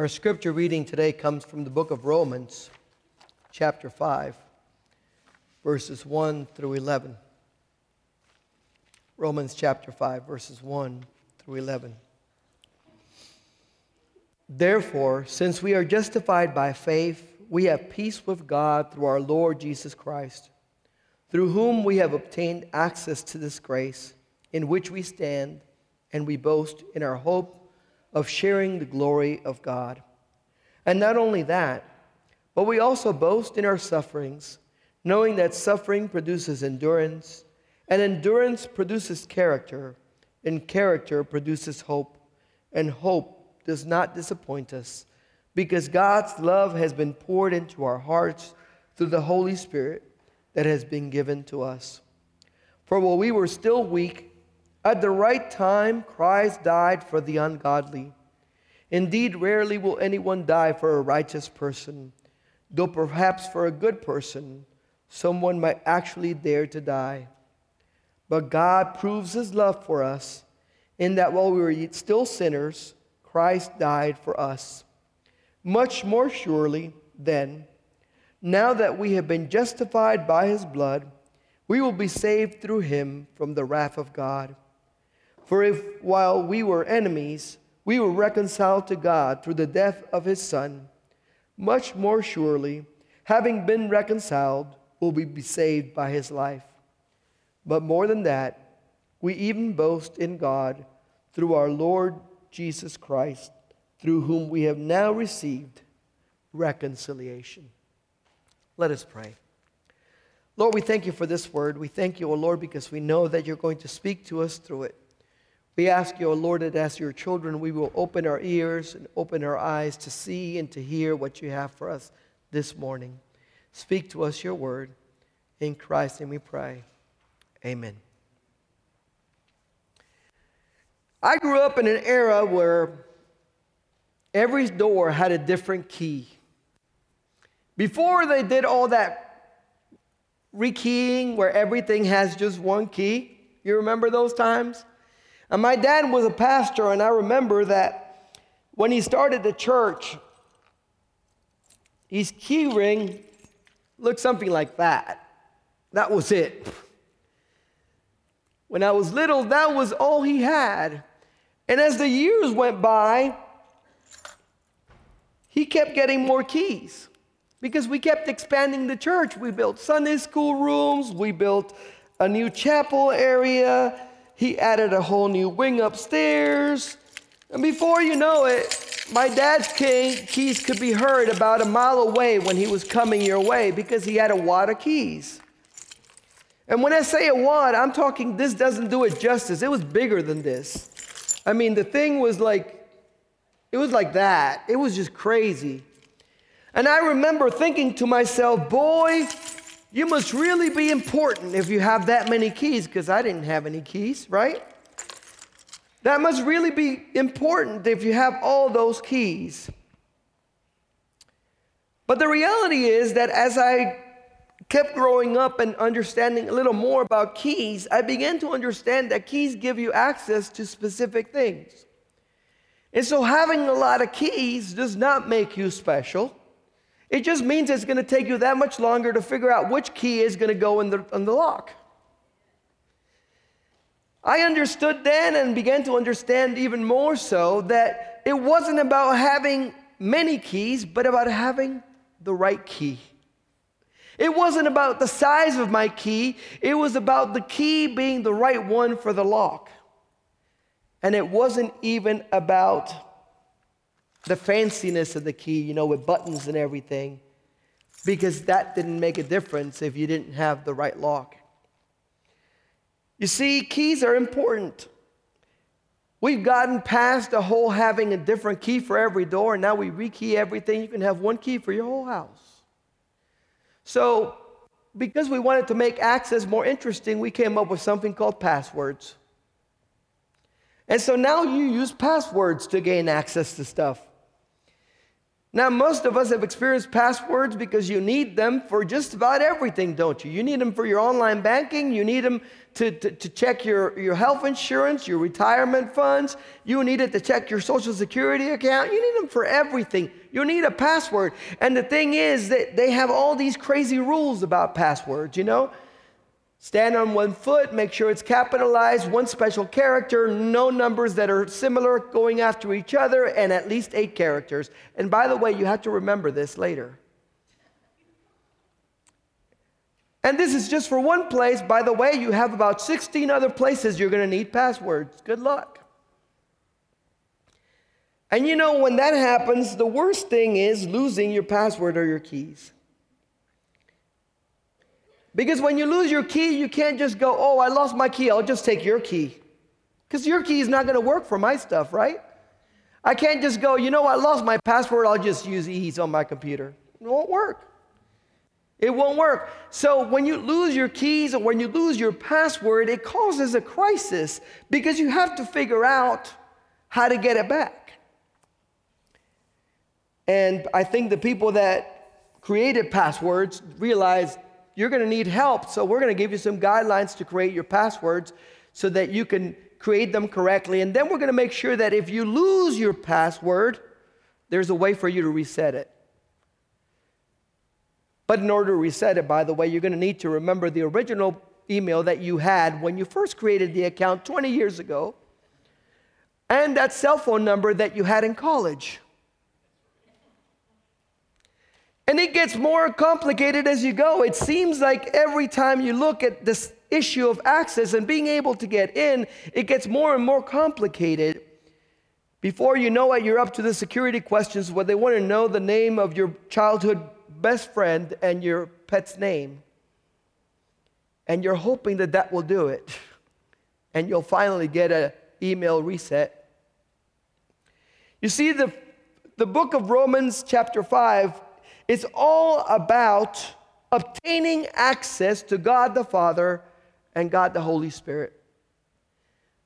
Our scripture reading today comes from the book of Romans, chapter 5, verses 1 through 11. Romans chapter 5, verses 1 through 11. Therefore, since we are justified by faith, we have peace with God through our Lord Jesus Christ, through whom we have obtained access to this grace in which we stand, and we boast in our hope of sharing the glory of God. And not only that, but we also boast in our sufferings, knowing that suffering produces endurance, and endurance produces character, and character produces hope, and hope does not disappoint us, because God's love has been poured into our hearts through the Holy Spirit that has been given to us. For while we were still weak, at the right time, Christ died for the ungodly. Indeed, rarely will anyone die for a righteous person, though perhaps for a good person, someone might actually dare to die. But God proves his love for us in that while we were still sinners, Christ died for us. Much more surely, then, now that we have been justified by his blood, we will be saved through him from the wrath of God. For if while we were enemies, we were reconciled to God through the death of his Son, much more surely, having been reconciled, will we be saved by his life. But more than that, we even boast in God through our Lord Jesus Christ, through whom we have now received reconciliation. Let us pray. Lord, we thank you for this word. We thank you, O Lord, because we know that you're going to speak to us through it. We ask you, O Lord, that as your children, we will open our ears and open our eyes to see and to hear what you have for us this morning. Speak to us your word. In Christ, and we pray. Amen. I grew up in an era where every door had a different key. Before they did all that rekeying where everything has just one key, you remember those times? And my dad was a pastor, and I remember that when he started the church, his key ring looked something like that. That was it. When I was little, that was all he had. And as the years went by, he kept getting more keys because we kept expanding the church. We built Sunday school rooms, we built a new chapel area, he added a whole new wing upstairs. And before you know it, my dad's keys could be heard about a mile away when he was coming your way because he had a wad of keys. And when I say a wad, I'm talking this doesn't do it justice. It was bigger than this. I mean, the thing was like, it was like that. It was just crazy. And I remember thinking to myself, boy, you must really be important if you have that many keys, because I didn't have any keys, right? That must really be important if you have all those keys. But the reality is that as I kept growing up and understanding a little more about keys, I began to understand that keys give you access to specific things. And so having a lot of keys does not make you special. It just means it's going to take you that much longer to figure out which key is going to go in the, in the lock. I understood then and began to understand even more so that it wasn't about having many keys, but about having the right key. It wasn't about the size of my key, it was about the key being the right one for the lock. And it wasn't even about the fanciness of the key, you know, with buttons and everything, because that didn't make a difference if you didn't have the right lock. You see, keys are important. We've gotten past the whole having a different key for every door, and now we rekey everything. You can have one key for your whole house. So, because we wanted to make access more interesting, we came up with something called passwords. And so now you use passwords to gain access to stuff. Now, most of us have experienced passwords because you need them for just about everything, don't you? You need them for your online banking, you need them to, to, to, check your, your health insurance, your retirement funds, you need it to check your social security account, you need them for everything. You need a password. And the thing is that they have all these crazy rules about passwords, you know? Stand on one foot, make sure it's capitalized, one special character, no numbers that are similar going after each other, and at least eight characters. And by the way, you have to remember this later. And this is just for one place. By the way, you have about 16 other places you're going to need passwords. Good luck. And you know, when that happens, the worst thing is losing your password or your keys. Because when you lose your key, you can't just go, oh, I lost my key, I'll just take your key. Because your key is not going to work for my stuff, right? I can't just go, you know, I lost my password, I'll just use ease on my computer. It won't work. It won't work. So when you lose your keys or when you lose your password, it causes a crisis because you have to figure out how to get it back. And I think the people that created passwords realized you're going to need help. So we're going to give you some guidelines to create your passwords so that you can create them correctly. And then we're going to make sure that if you lose your password, there's a way for you to reset it. But in order to reset it, by the way, you're going to need to remember the original email that you had when you first created the account 20 years ago and that cell phone number that you had in college. And it gets more complicated as you go. It seems like every time you look at this issue of access and being able to get in, it gets more and more complicated. Before you know it, you're up to the security questions where they want to know the name of your childhood best friend and your pet's name. And you're hoping that that will do it. And you'll finally get an email reset. You see, the, the book of Romans, chapter 5, it's all about obtaining access to God the Father and God the Holy Spirit.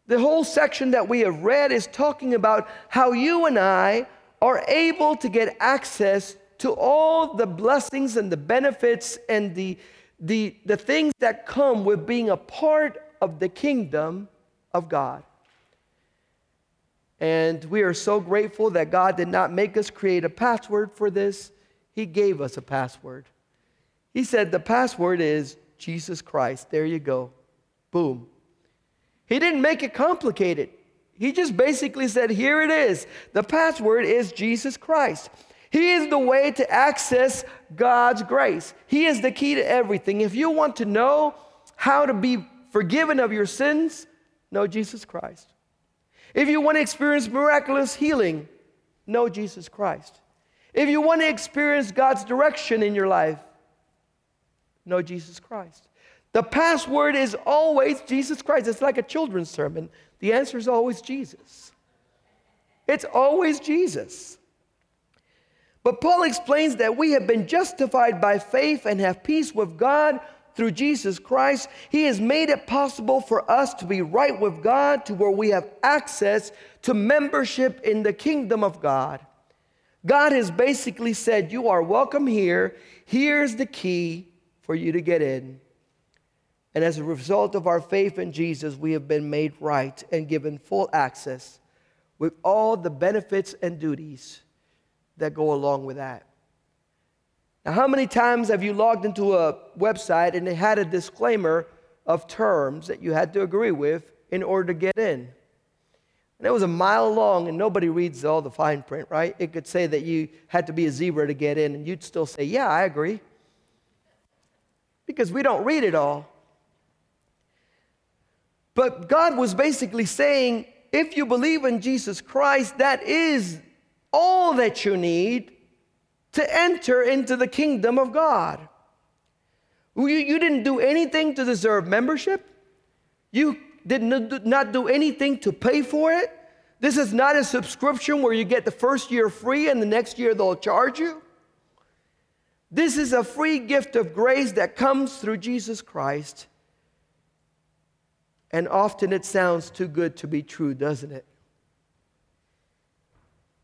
The whole section that we have read is talking about how you and I are able to get access to all the blessings and the benefits and the, the, the things that come with being a part of the kingdom of God. And we are so grateful that God did not make us create a password for this. He gave us a password. He said the password is Jesus Christ. There you go. Boom. He didn't make it complicated. He just basically said, Here it is. The password is Jesus Christ. He is the way to access God's grace. He is the key to everything. If you want to know how to be forgiven of your sins, know Jesus Christ. If you want to experience miraculous healing, know Jesus Christ. If you want to experience God's direction in your life, know Jesus Christ. The password is always Jesus Christ. It's like a children's sermon. The answer is always Jesus. It's always Jesus. But Paul explains that we have been justified by faith and have peace with God through Jesus Christ. He has made it possible for us to be right with God to where we have access to membership in the kingdom of God. God has basically said, You are welcome here. Here's the key for you to get in. And as a result of our faith in Jesus, we have been made right and given full access with all the benefits and duties that go along with that. Now, how many times have you logged into a website and it had a disclaimer of terms that you had to agree with in order to get in? And it was a mile long, and nobody reads all the fine print, right? It could say that you had to be a zebra to get in, and you'd still say, Yeah, I agree. Because we don't read it all. But God was basically saying, if you believe in Jesus Christ, that is all that you need to enter into the kingdom of God. You, you didn't do anything to deserve membership. You did not do anything to pay for it. This is not a subscription where you get the first year free and the next year they'll charge you. This is a free gift of grace that comes through Jesus Christ. And often it sounds too good to be true, doesn't it?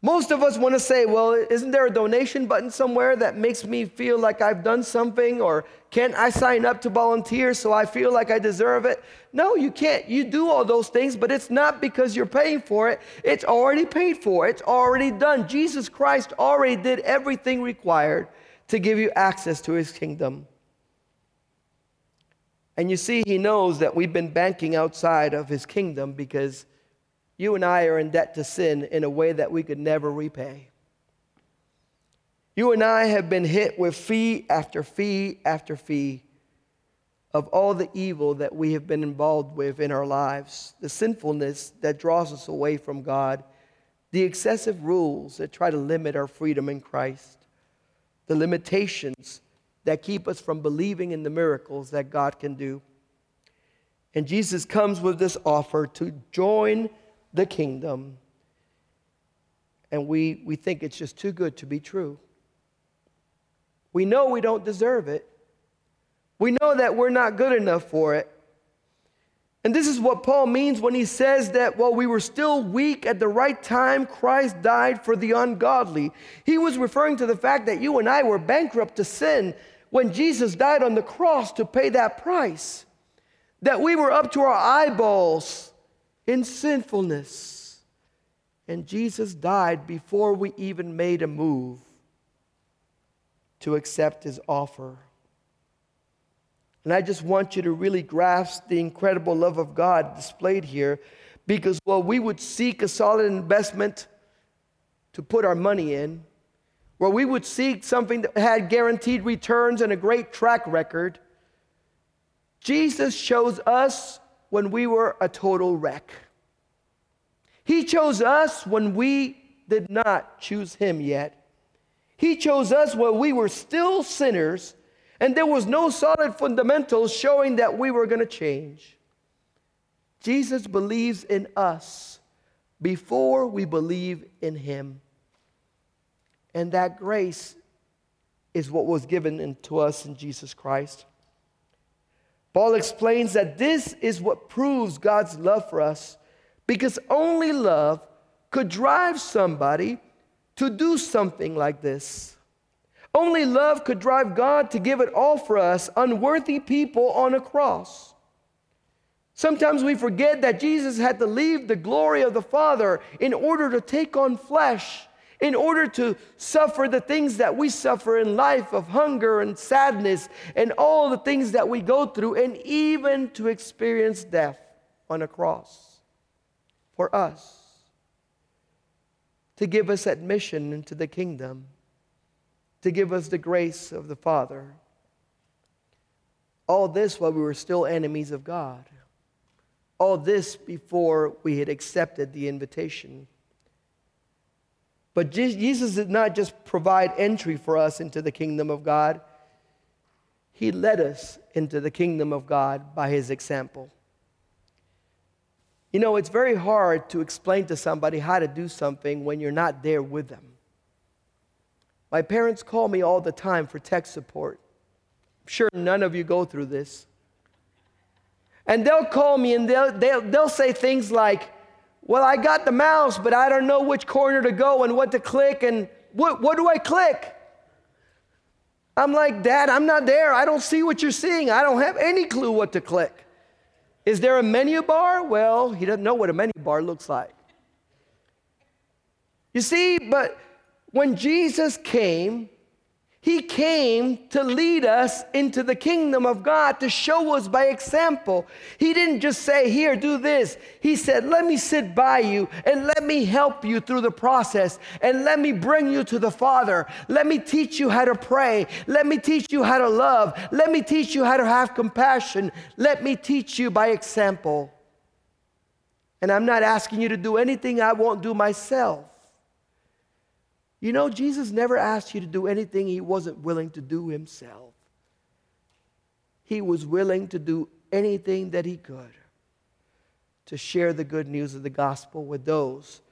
Most of us want to say, well, isn't there a donation button somewhere that makes me feel like I've done something? Or can't I sign up to volunteer so I feel like I deserve it? No, you can't. You do all those things, but it's not because you're paying for it. It's already paid for, it's already done. Jesus Christ already did everything required to give you access to his kingdom. And you see, he knows that we've been banking outside of his kingdom because you and I are in debt to sin in a way that we could never repay. You and I have been hit with fee after fee after fee of all the evil that we have been involved with in our lives, the sinfulness that draws us away from God, the excessive rules that try to limit our freedom in Christ, the limitations that keep us from believing in the miracles that God can do. And Jesus comes with this offer to join the kingdom, and we, we think it's just too good to be true. We know we don't deserve it. We know that we're not good enough for it. And this is what Paul means when he says that while we were still weak at the right time, Christ died for the ungodly. He was referring to the fact that you and I were bankrupt to sin when Jesus died on the cross to pay that price. That we were up to our eyeballs in sinfulness. And Jesus died before we even made a move to accept his offer. And I just want you to really grasp the incredible love of God displayed here because while we would seek a solid investment to put our money in, where we would seek something that had guaranteed returns and a great track record, Jesus shows us when we were a total wreck. He chose us when we did not choose Him yet. He chose us when we were still sinners and there was no solid fundamentals showing that we were going to change. Jesus believes in us before we believe in Him. And that grace is what was given to us in Jesus Christ. Paul explains that this is what proves God's love for us because only love could drive somebody to do something like this. Only love could drive God to give it all for us, unworthy people on a cross. Sometimes we forget that Jesus had to leave the glory of the Father in order to take on flesh in order to suffer the things that we suffer in life of hunger and sadness and all the things that we go through, and even to experience death on a cross for us, to give us admission into the kingdom, to give us the grace of the Father. All this while we were still enemies of God. All this before we had accepted the invitation. But Jesus did not just provide entry for us into the kingdom of God, He led us into the kingdom of God by His example. You know, it's very hard to explain to somebody how to do something when you're not there with them. My parents call me all the time for tech support. I'm sure none of you go through this. And they'll call me and they'll, they'll, they'll say things like, well, I got the mouse, but I don't know which corner to go and what to click and what, what do I click? I'm like, Dad, I'm not there. I don't see what you're seeing. I don't have any clue what to click. Is there a menu bar? Well, he doesn't know what a menu bar looks like. You see, but when Jesus came, he came to lead us into the kingdom of God, to show us by example. He didn't just say, Here, do this. He said, Let me sit by you and let me help you through the process and let me bring you to the Father. Let me teach you how to pray. Let me teach you how to love. Let me teach you how to have compassion. Let me teach you by example. And I'm not asking you to do anything I won't do myself. You know, Jesus never asked you to do anything he wasn't willing to do himself. He was willing to do anything that he could to share the good news of the gospel with those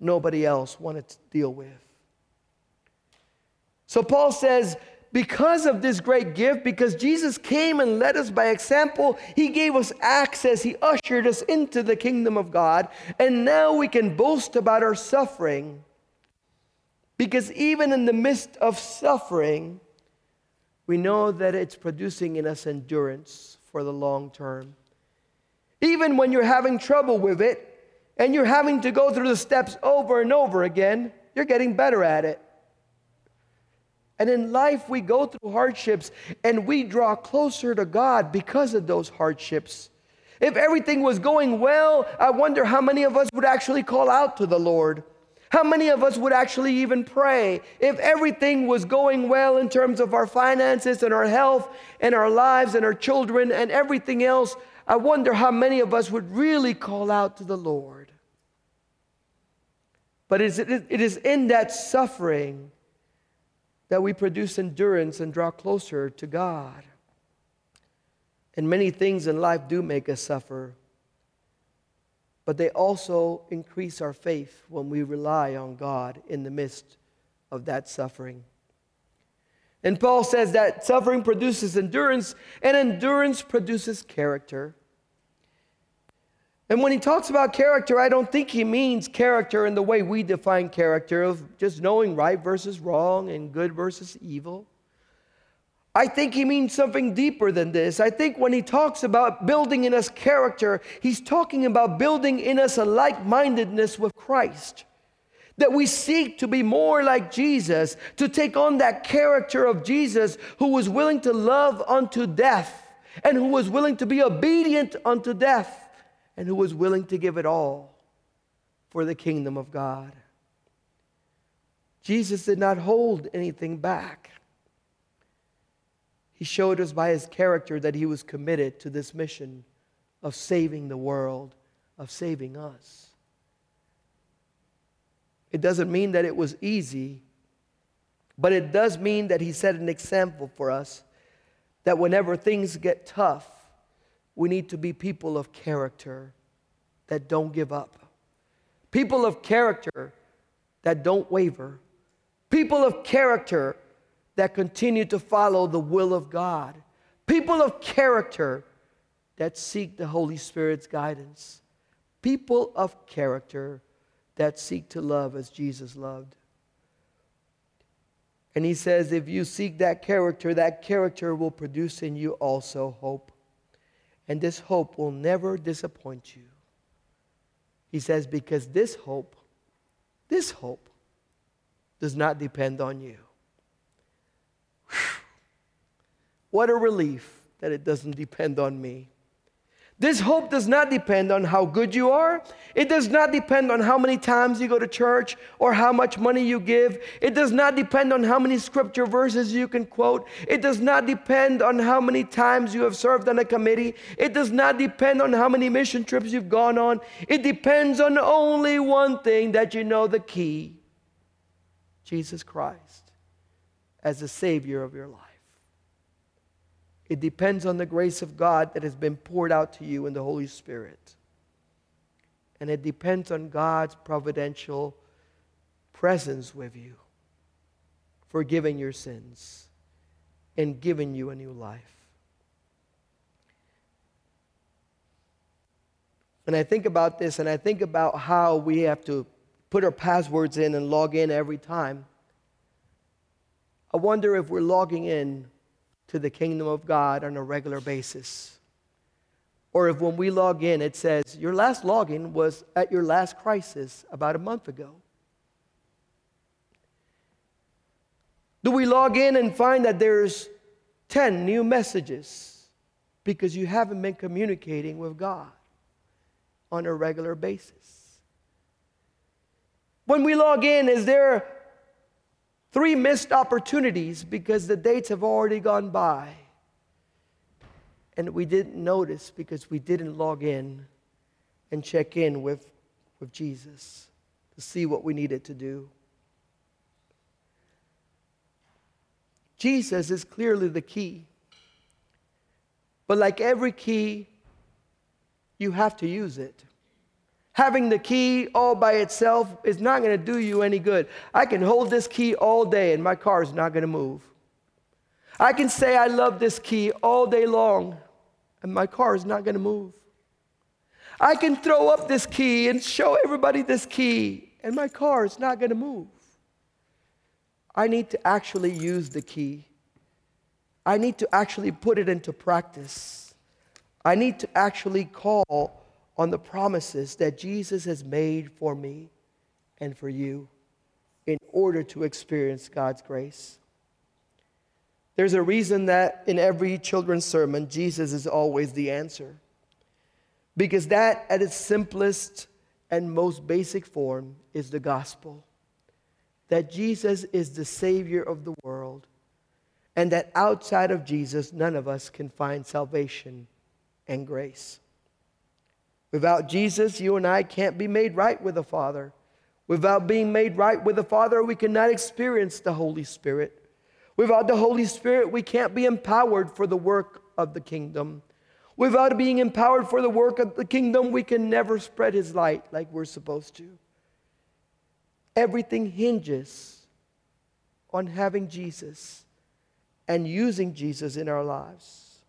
nobody else wanted to deal with. So Paul says, because of this great gift, because Jesus came and led us by example, He gave us access, He ushered us into the kingdom of God, and now we can boast about our suffering Because even in the midst of suffering, we know that it's producing in us endurance for the long term. Even when you're having trouble with it and you're having to go through the steps over and over again, you're getting better at it. And in life, we go through hardships and we draw closer to God because of those hardships. If everything was going well, I wonder how many of us would actually call out to the Lord. How many of us would actually even pray? If everything was going well in terms of our finances and our health and our lives and our children and everything else, I wonder how many of us would really call out to the Lord. But it is in that suffering that we produce endurance and draw closer to God. And many things in life do make us suffer, but they also increase our faith when we rely on God in the midst of that suffering. And Paul says that suffering produces endurance, and endurance produces character. And when he talks about character, I don't think he means character in the way we define character of just knowing right versus wrong and good versus evil. I think he means something deeper than this. I think when he talks about building in us character, he's talking about building in us a like mindedness with Christ. That we seek to be more like Jesus, to take on that character of Jesus who was willing to love unto death and who was willing to be obedient unto death and who was willing to give it all for the kingdom of God. Jesus did not hold anything back. He showed us by his character that he was committed to this mission of saving the world, of saving us. It doesn't mean that it was easy, but it does mean that he set an example for us that whenever things get tough, we need to be people of character that don't give up, people of character that don't waver, people of character that continue to follow the will of God, people of character that seek the Holy Spirit's guidance, people of character that seek to love as Jesus loved. And he says, if you seek that character, that character will produce in you also hope. And this hope will never disappoint you. He says, because this hope, this hope, does not depend on you. What a relief that it doesn't depend on me. This hope does not depend on how good you are. It does not depend on how many times you go to church or how much money you give. It does not depend on how many scripture verses you can quote. It does not depend on how many times you have served on a committee. It does not depend on how many mission trips you've gone on. It depends on only one thing that you know the key Jesus Christ as the Savior of your life. It depends on the grace of God that has been poured out to you in the Holy Spirit. And it depends on God's providential presence with you, forgiving your sins and giving you a new life. And I think about this and I think about how we have to put our passwords in and log in every time. I wonder if we're logging in to the kingdom of God on a regular basis. Or if when we log in, it says, Your last login was at your last crisis about a month ago. Do we log in and find that there's 10 new messages because you haven't been communicating with God on a regular basis? When we log in, is there Three missed opportunities because the dates have already gone by. And we didn't notice because we didn't log in and check in with, with Jesus to see what we needed to do. Jesus is clearly the key. But like every key, you have to use it. Having the key all by itself is not going to do you any good. I can hold this key all day and my car is not going to move. I can say I love this key all day long and my car is not going to move. I can throw up this key and show everybody this key and my car is not going to move. I need to actually use the key. I need to actually put it into practice. I need to actually call on the promises that Jesus has made for me and for you in order to experience God's grace. There's a reason that in every children's sermon, Jesus is always the answer. Because that, at its simplest and most basic form, is the gospel that Jesus is the Savior of the world, and that outside of Jesus, none of us can find salvation and grace. Without Jesus, you and I can't be made right with the Father. Without being made right with the Father, we cannot experience the Holy Spirit. Without the Holy Spirit, we can't be empowered for the work of the kingdom. Without being empowered for the work of the kingdom, we can never spread His light like we're supposed to. Everything hinges on having Jesus and using Jesus in our lives.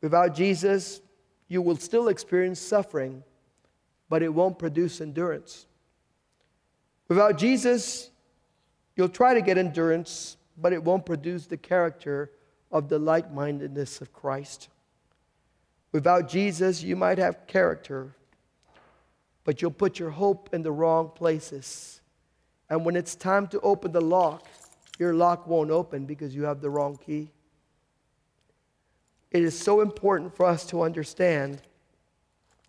Without Jesus, you will still experience suffering, but it won't produce endurance. Without Jesus, you'll try to get endurance, but it won't produce the character of the like mindedness of Christ. Without Jesus, you might have character, but you'll put your hope in the wrong places. And when it's time to open the lock, your lock won't open because you have the wrong key. It is so important for us to understand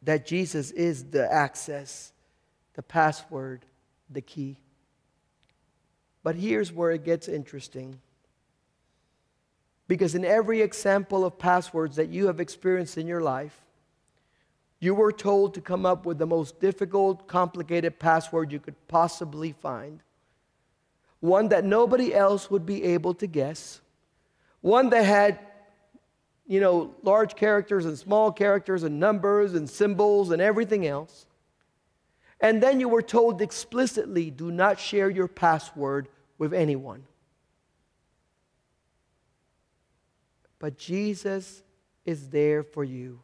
that Jesus is the access, the password, the key. But here's where it gets interesting. Because in every example of passwords that you have experienced in your life, you were told to come up with the most difficult, complicated password you could possibly find. One that nobody else would be able to guess. One that had you know, large characters and small characters and numbers and symbols and everything else. And then you were told explicitly do not share your password with anyone. But Jesus is there for you,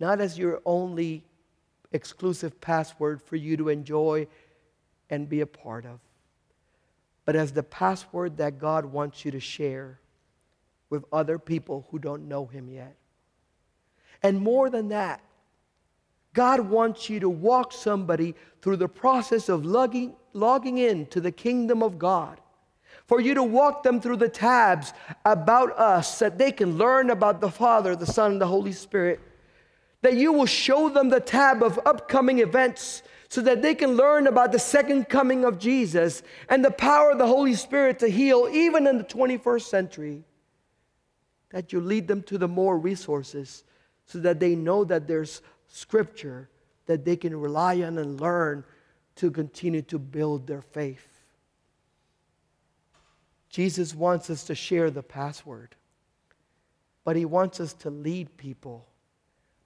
not as your only exclusive password for you to enjoy and be a part of, but as the password that God wants you to share with other people who don't know Him yet. And more than that, God wants you to walk somebody through the process of logging, logging in to the kingdom of God. For you to walk them through the tabs about us so that they can learn about the Father, the Son, and the Holy Spirit. That you will show them the tab of upcoming events so that they can learn about the second coming of Jesus and the power of the Holy Spirit to heal even in the 21st century that you lead them to the more resources so that they know that there's scripture that they can rely on and learn to continue to build their faith. Jesus wants us to share the password, but he wants us to lead people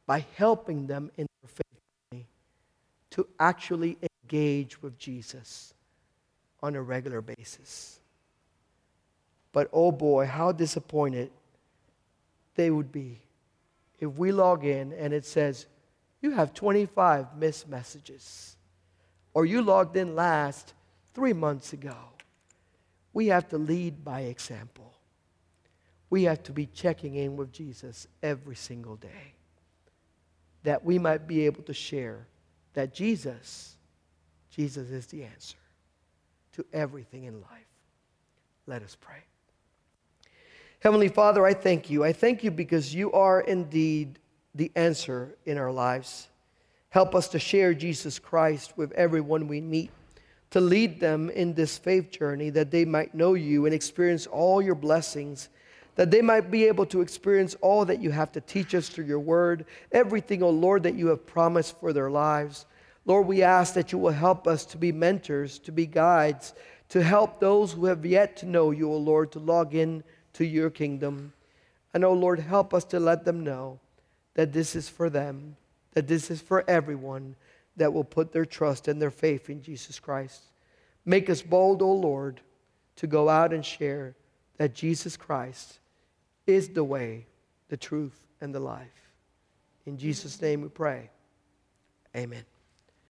by helping them in their faith to actually engage with Jesus on a regular basis. But oh boy, how disappointed they would be if we log in and it says, you have 25 missed messages, or you logged in last three months ago. We have to lead by example. We have to be checking in with Jesus every single day that we might be able to share that Jesus, Jesus is the answer to everything in life. Let us pray. Heavenly Father, I thank you. I thank you because you are indeed the answer in our lives. Help us to share Jesus Christ with everyone we meet, to lead them in this faith journey that they might know you and experience all your blessings, that they might be able to experience all that you have to teach us through your word, everything, O oh Lord, that you have promised for their lives. Lord, we ask that you will help us to be mentors, to be guides, to help those who have yet to know you, O oh Lord, to log in to your kingdom. And oh Lord, help us to let them know that this is for them, that this is for everyone that will put their trust and their faith in Jesus Christ. Make us bold, O oh Lord, to go out and share that Jesus Christ is the way, the truth, and the life. In Jesus' name we pray. Amen.